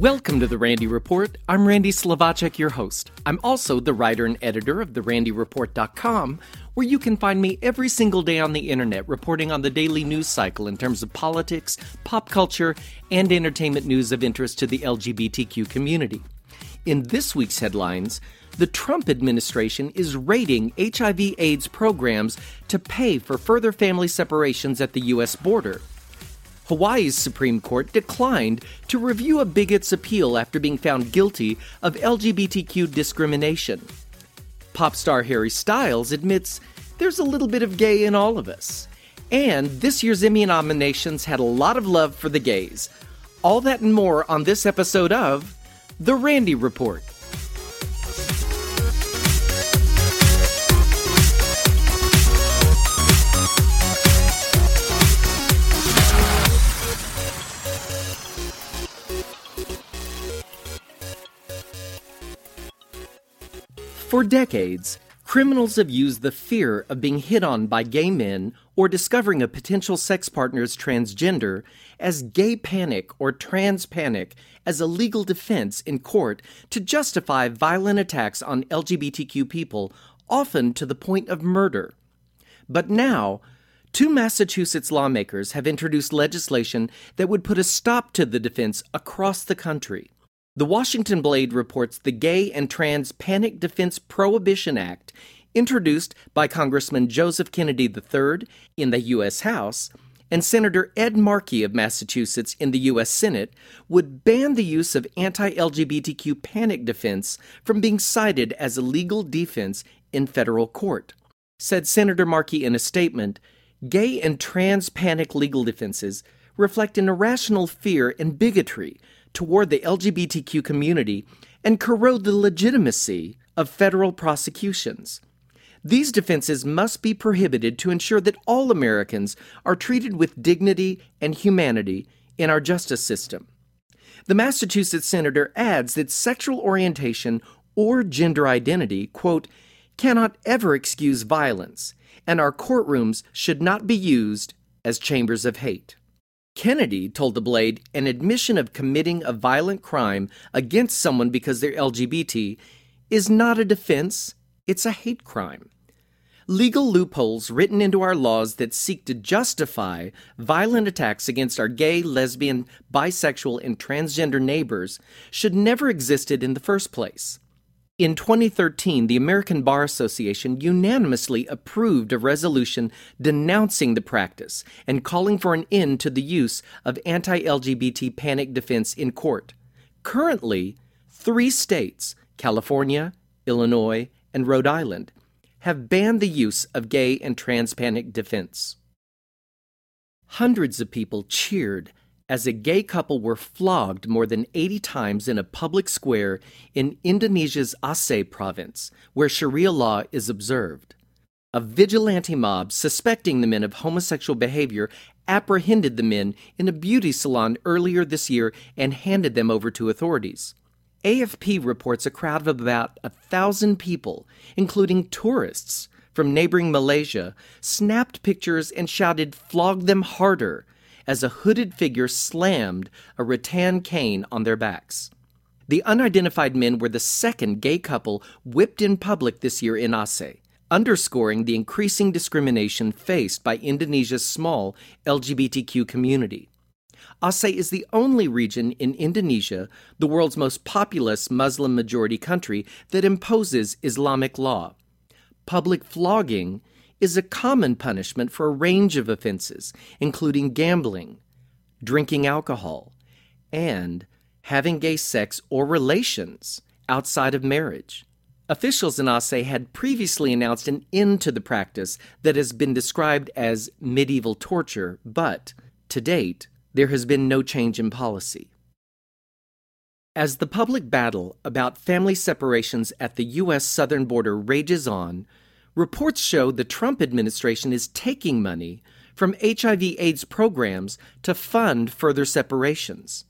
Welcome to the Randy Report. I'm Randy Slovacek, your host. I'm also the writer and editor of therandyreport.com, where you can find me every single day on the internet reporting on the daily news cycle in terms of politics, pop culture, and entertainment news of interest to the LGBTQ community. In this week's headlines, the Trump administration is raiding HIV AIDS programs to pay for further family separations at the U.S. border. Hawaii's Supreme Court declined to review a bigot's appeal after being found guilty of LGBTQ discrimination. Pop star Harry Styles admits there's a little bit of gay in all of us. And this year's Emmy nominations had a lot of love for the gays. All that and more on this episode of The Randy Report. For decades, criminals have used the fear of being hit on by gay men or discovering a potential sex partner's transgender as gay panic or trans panic as a legal defense in court to justify violent attacks on LGBTQ people, often to the point of murder. But now, two Massachusetts lawmakers have introduced legislation that would put a stop to the defense across the country. The Washington Blade reports the Gay and Trans Panic Defense Prohibition Act, introduced by Congressman Joseph Kennedy III in the U.S. House, and Senator Ed Markey of Massachusetts in the U.S. Senate, would ban the use of anti LGBTQ panic defense from being cited as a legal defense in federal court. Said Senator Markey in a statement Gay and trans panic legal defenses reflect an irrational fear and bigotry toward the LGBTQ community and corrode the legitimacy of federal prosecutions. These defenses must be prohibited to ensure that all Americans are treated with dignity and humanity in our justice system. The Massachusetts senator adds that sexual orientation or gender identity, quote, cannot ever excuse violence, and our courtrooms should not be used as chambers of hate. Kennedy told the Blade an admission of committing a violent crime against someone because they're LGBT is not a defense, it's a hate crime. Legal loopholes written into our laws that seek to justify violent attacks against our gay, lesbian, bisexual, and transgender neighbors should never existed in the first place. In 2013, the American Bar Association unanimously approved a resolution denouncing the practice and calling for an end to the use of anti LGBT panic defense in court. Currently, three states, California, Illinois, and Rhode Island, have banned the use of gay and trans panic defense. Hundreds of people cheered as a gay couple were flogged more than 80 times in a public square in Indonesia's Aceh province, where Sharia law is observed. A vigilante mob suspecting the men of homosexual behavior apprehended the men in a beauty salon earlier this year and handed them over to authorities. AFP reports a crowd of about a thousand people, including tourists from neighboring Malaysia, snapped pictures and shouted, Flog them harder! As a hooded figure slammed a rattan cane on their backs. The unidentified men were the second gay couple whipped in public this year in Aceh, underscoring the increasing discrimination faced by Indonesia's small LGBTQ community. Aceh is the only region in Indonesia, the world's most populous Muslim majority country, that imposes Islamic law. Public flogging is a common punishment for a range of offenses, including gambling, drinking alcohol, and having gay sex or relations outside of marriage. Officials in Aceh had previously announced an end to the practice that has been described as medieval torture, but to date, there has been no change in policy. As the public battle about family separations at the U.S. southern border rages on, reports show the Trump administration is taking money from HIV AIDS programs to fund further separations.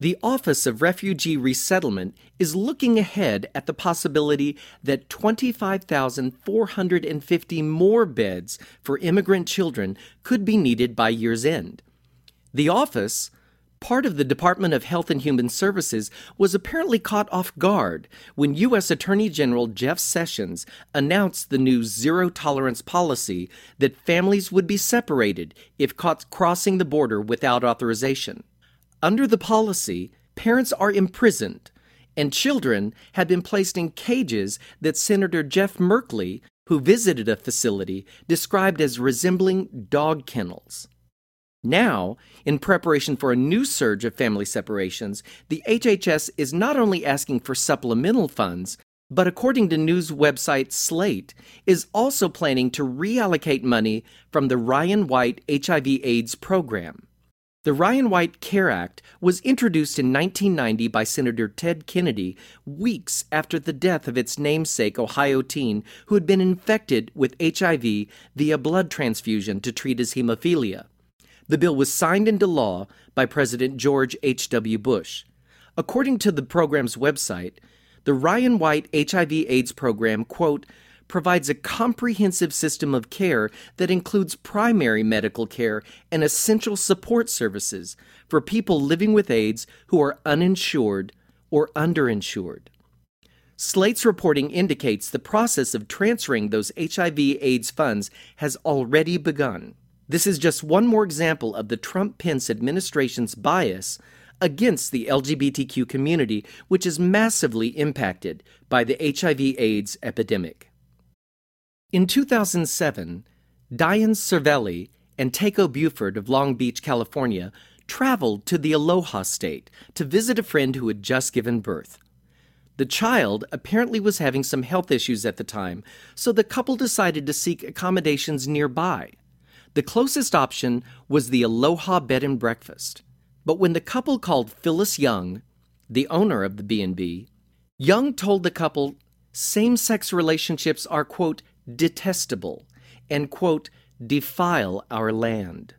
The Office of Refugee Resettlement is looking ahead at the possibility that 25,450 more beds for immigrant children could be needed by year's end. The office, Part of the Department of Health and Human Services was apparently caught off guard when U.S. Attorney General Jeff Sessions announced the new zero tolerance policy that families would be separated if caught crossing the border without authorization. Under the policy, parents are imprisoned, and children have been placed in cages that Senator Jeff Merkley, who visited a facility, described as resembling dog kennels. Now, in preparation for a new surge of family separations, the HHS is not only asking for supplemental funds, but according to news website Slate, is also planning to reallocate money from the Ryan White HIV/AIDS program. The Ryan White Care Act was introduced in 1990 by Senator Ted Kennedy weeks after the death of its namesake Ohio teen who had been infected with HIV via blood transfusion to treat his hemophilia. The bill was signed into law by President George H.W. Bush. According to the program's website, the Ryan White HIV AIDS program, quote, provides a comprehensive system of care that includes primary medical care and essential support services for people living with AIDS who are uninsured or underinsured. Slate's reporting indicates the process of transferring those HIV AIDS funds has already begun. This is just one more example of the Trump Pence administration's bias against the LGBTQ community, which is massively impacted by the HIV AIDS epidemic. In 2007, Diane Cervelli and Taeko Bufford of Long Beach, California, traveled to the Aloha State to visit a friend who had just given birth. The child apparently was having some health issues at the time, so the couple decided to seek accommodations nearby. The closest option was the Aloha Bed and Breakfast. But when the couple called Phyllis Young, the owner of the B&B, Young told the couple same-sex relationships are quote detestable and quote defile our land.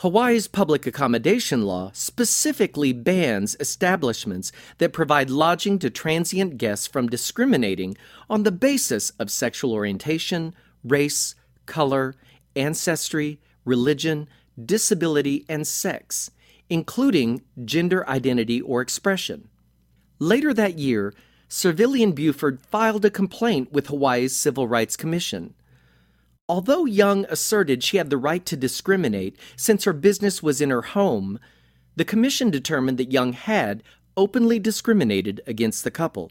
Hawaii's public accommodation law specifically bans establishments that provide lodging to transient guests from discriminating on the basis of sexual orientation, race, color, ancestry, religion, disability, and sex, including gender identity or expression. Later that year, Cervelli and Bufford filed a complaint with Hawaii's Civil Rights Commission. Although Young asserted she had the right to discriminate since her business was in her home, the commission determined that Young had openly discriminated against the couple.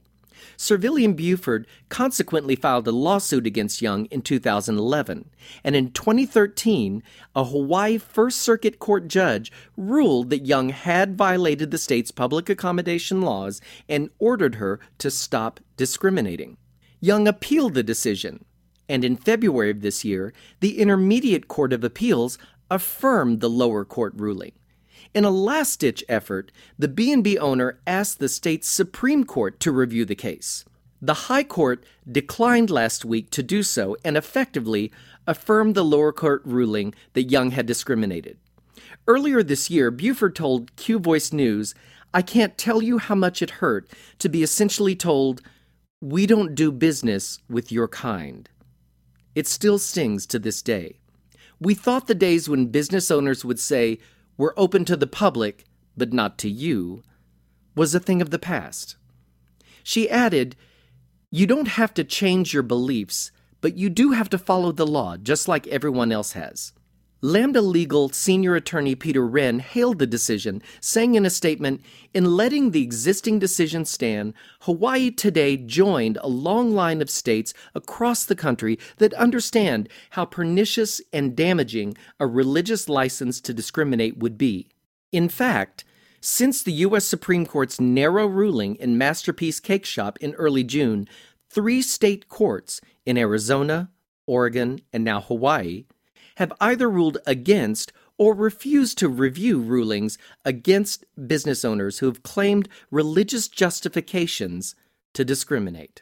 Cervelli and Bufford consequently filed a lawsuit against Young in 2011, and in 2013, a Hawaii First Circuit Court judge ruled that Young had violated the state's public accommodation laws and ordered her to stop discriminating. Young appealed the decision, and in February of this year, the Intermediate Court of Appeals affirmed the lower court ruling. In a last-ditch effort, the B&B owner asked the state's Supreme Court to review the case. The High Court declined last week to do so and effectively affirmed the lower court ruling that Young had discriminated. Earlier this year, Bufford told Q Voice News, I can't tell you how much it hurt to be essentially told, We don't do business with your kind. It still stings to this day. We thought the days when business owners would say, were open to the public, but not to you, was a thing of the past. She added, You don't have to change your beliefs, but you do have to follow the law, just like everyone else has. Lambda Legal senior attorney Peter Renn hailed the decision, saying in a statement In letting the existing decision stand, Hawaii today joined a long line of states across the country that understand how pernicious and damaging a religious license to discriminate would be. In fact, since the U.S. Supreme Court's narrow ruling in Masterpiece Cake Shop in early June, three state courts in Arizona, Oregon, and now Hawaii have either ruled against or refused to review rulings against business owners who have claimed religious justifications to discriminate.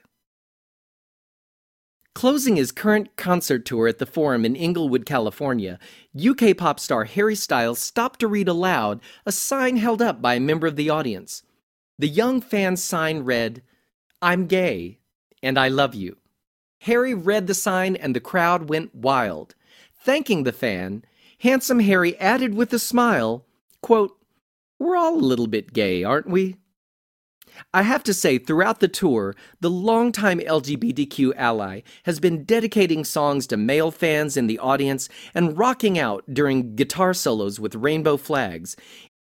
Closing his current concert tour at the Forum in Inglewood, California, UK pop star Harry Styles stopped to read aloud a sign held up by a member of the audience. The young fan's sign read, I'm gay and I love you. Harry read the sign and the crowd went wild. Thanking the fan, Handsome Harry added with a smile, quote, We're all a little bit gay, aren't we? I have to say, throughout the tour, the longtime LGBTQ ally has been dedicating songs to male fans in the audience and rocking out during guitar solos with rainbow flags.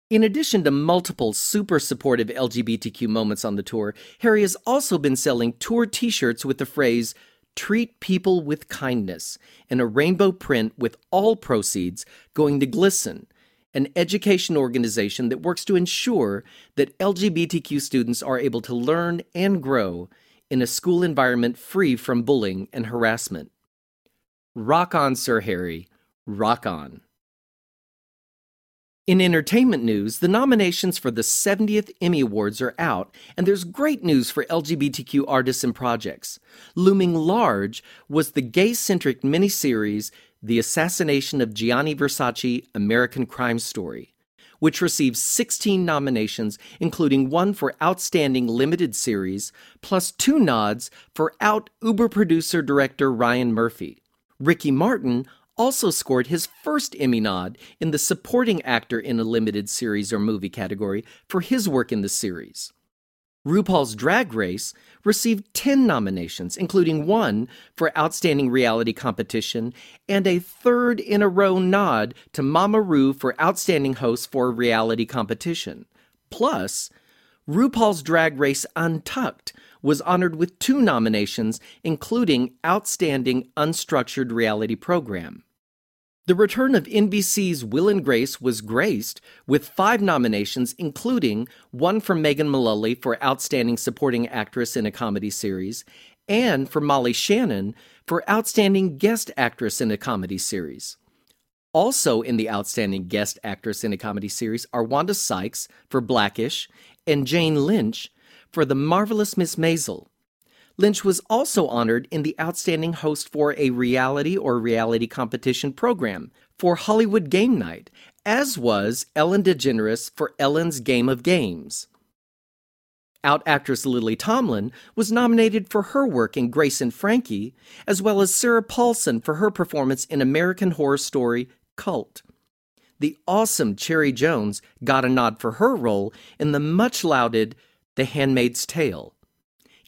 In addition to multiple super supportive LGBTQ moments on the tour, Harry has also been selling tour t shirts with the phrase, Treat People with Kindness, in a rainbow print with all proceeds going to GLSEN, an education organization that works to ensure that LGBTQ students are able to learn and grow in a school environment free from bullying and harassment. Rock on, Sir Harry. Rock on. In entertainment news, the nominations for the 70th Emmy Awards are out, and there's great news for LGBTQ artists and projects. Looming large was the gay centric miniseries the Assassination of Gianni Versace American Crime Story, which received 16 nominations, including one for Outstanding Limited Series, plus two nods for Out Uber producer director Ryan Murphy. Ricky Martin also scored his first Emmy nod in the Supporting Actor in a Limited Series or Movie category for his work in the series. RuPaul's Drag Race received 10 nominations, including one for Outstanding Reality Competition and a third in a row nod to Mama Ru for Outstanding Host for Reality Competition. Plus, RuPaul's Drag Race Untucked was honored with two nominations, including Outstanding Unstructured Reality Program. The return of NBC's Will and Grace was graced with five nominations, including one for Megan Mullally for Outstanding Supporting Actress in a Comedy Series, and for Molly Shannon for Outstanding Guest Actress in a Comedy Series. Also in the Outstanding Guest Actress in a Comedy Series are Wanda Sykes for Blackish and Jane Lynch for The Marvelous Miss Maisel. Lynch was also honored in the Outstanding Host for a Reality or Reality Competition program for Hollywood Game Night, as was Ellen DeGeneres for Ellen's Game of Games. Out actress Lily Tomlin was nominated for her work in Grace and Frankie, as well as Sarah Paulson for her performance in American Horror Story Cult. The awesome Cherry Jones got a nod for her role in the much lauded The Handmaid's Tale.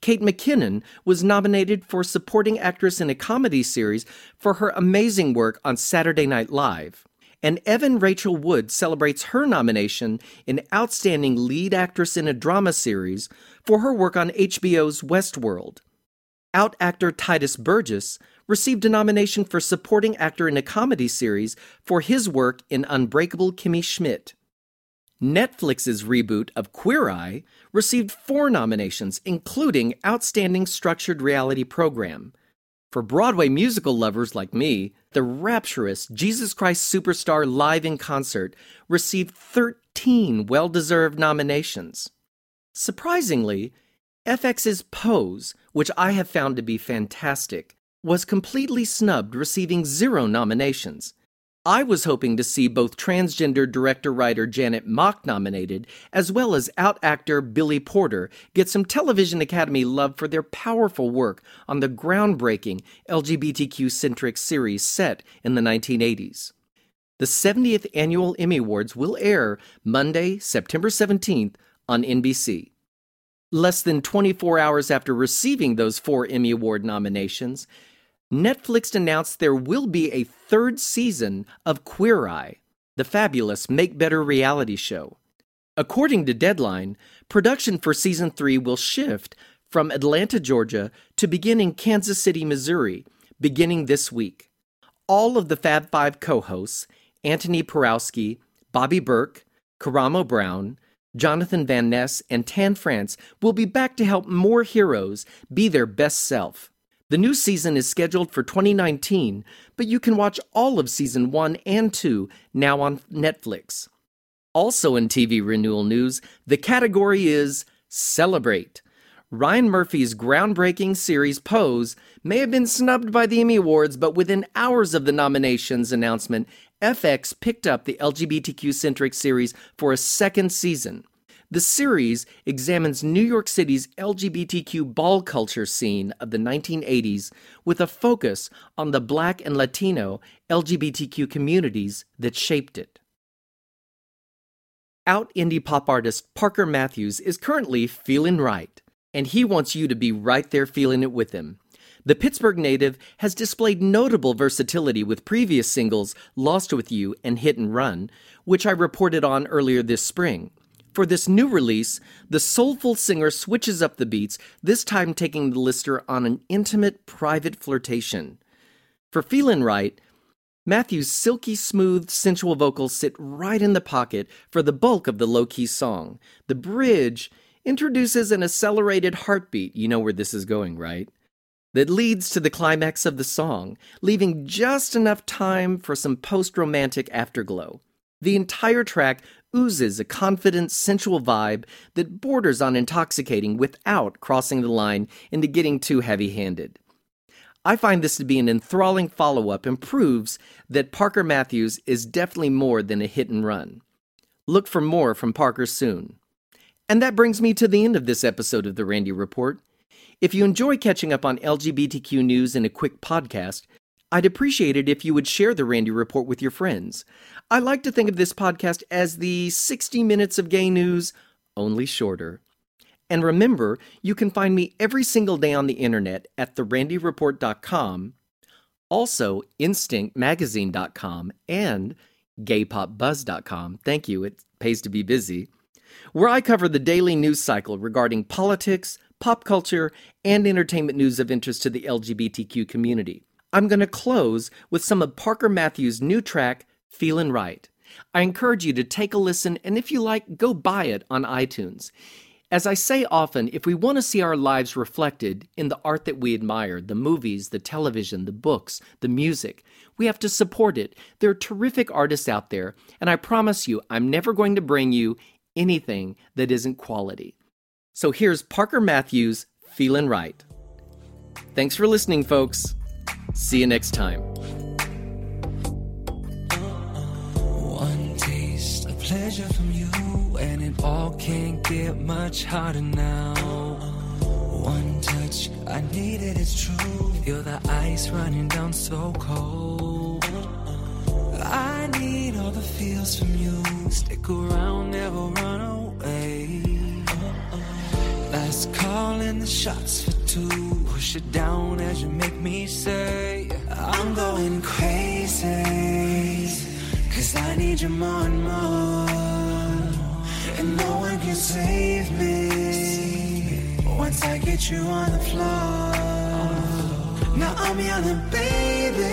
Kate McKinnon was nominated for Supporting Actress in a Comedy Series for her amazing work on Saturday Night Live. And Evan Rachel Wood celebrates her nomination in Outstanding Lead Actress in a Drama Series for her work on HBO's Westworld. Out actor Titus Burgess received a nomination for Supporting Actor in a Comedy Series for his work in Unbreakable Kimmy Schmidt. Netflix's reboot of Queer Eye received four nominations, including Outstanding Structured Reality Program. For Broadway musical lovers like me, the rapturous Jesus Christ Superstar Live in Concert received 13 well deserved nominations. Surprisingly, FX's Pose, which I have found to be fantastic, was completely snubbed, receiving zero nominations. I was hoping to see both transgender director writer Janet Mock nominated, as well as out actor Billy Porter get some Television Academy love for their powerful work on the groundbreaking LGBTQ centric series set in the 1980s. The 70th Annual Emmy Awards will air Monday, September 17th on NBC. Less than 24 hours after receiving those four Emmy Award nominations, Netflix announced there will be a third season of Queer Eye, the fabulous Make Better reality show. According to Deadline, production for season three will shift from Atlanta, Georgia to begin in Kansas City, Missouri, beginning this week. All of the Fab Five co hosts, Antoni Porowski, Bobby Berk, Karamo Brown, Jonathan Van Ness, and Tan France will be back to help more heroes be their best self. The new season is scheduled for 2019, but you can watch all of season 1 and 2 now on Netflix. Also in TV renewal news, the category is Celebrate. Ryan Murphy's groundbreaking series Pose may have been snubbed by the Emmy Awards, but within hours of the nominations announcement, FX picked up the LGBTQ centric series for a second season. The series examines New York City's LGBTQ ball culture scene of the 1980s with a focus on the Black and Latino LGBTQ communities that shaped it. Out indie pop artist Parker Matthews is currently feeling right, and he wants you to be right there feeling it with him. The Pittsburgh native has displayed notable versatility with previous singles Lost With You and Hit and Run, which I reported on earlier this spring. For this new release, the soulful singer switches up the beats, this time taking the listener on an intimate, private flirtation. For Feelin' Right, Matthew's silky smooth, sensual vocals sit right in the pocket for the bulk of the low key song. The bridge introduces an accelerated heartbeat. You know where this is going, right? that leads to the climax of the song, leaving just enough time for some post romantic afterglow. The entire track oozes a confident, sensual vibe that borders on intoxicating without crossing the line into getting too heavy handed. I find this to be an enthralling follow up and proves that Parker Matthews is definitely more than a hit and run. Look for more from Parker soon. And that brings me to the end of this episode of the Randy Report. If you enjoy catching up on LGBTQ news in a quick podcast, I'd appreciate it if you would share the Randy Report with your friends. I like to think of this podcast as the 60 minutes of gay news, only shorter. And remember, you can find me every single day on the internet at therandyreport.com, also instinctmagazine.com, and gaypopbuzz.com. Thank you, it pays to be busy, where I cover the daily news cycle regarding politics, pop culture, and entertainment news of interest to the LGBTQ community. I'm going to close with some of Parker Matthews' new track, Feelin' Right. I encourage you to take a listen, and if you like, go buy it on iTunes. As I say often, if we want to see our lives reflected in the art that we admire, the movies, the television, the books, the music, we have to support it. There are terrific artists out there, and I promise you, I'm never going to bring you anything that isn't quality. So here's Parker Matthews, Feelin' Right. Thanks for listening, folks. See you next time. One taste of pleasure from you, and it all can't get much harder now. One touch, I need it, it's true. The ice running down so cold. I need all the feels from you. Stick around, never run away. Last call the shots two. Push it down as you make me say, I'm going crazy. Cause I need you more and more. And no one can save me. Once I get you on the floor. Now I'm yelling, baby.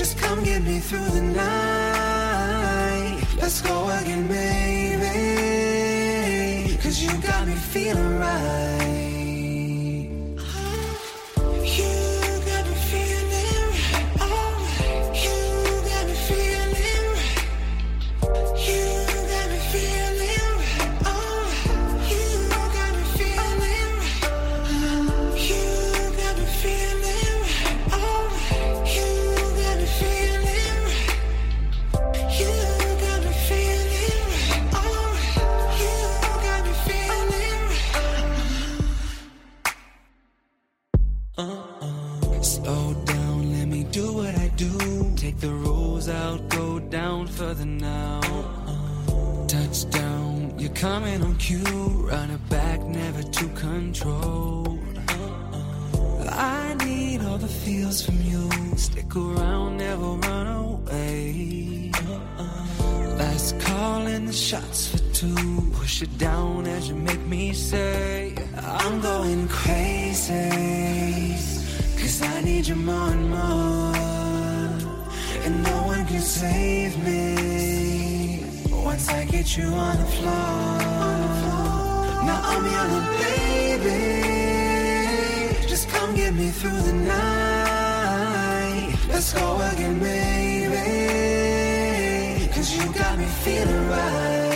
Just come get me through the night. Let's go again, baby. Cause you got me feeling right. Run it back, never too controlled. I need all the feels from you. Stick around, never run away. Last call in the shots for two. Push it down as you make me say, I'm going crazy. Cause I need you more and more. And no one can save me. Once I get you on the floor. I'm yelling, baby. Just come get me through the night. Let's go again, baby. Cause you got me feeling right.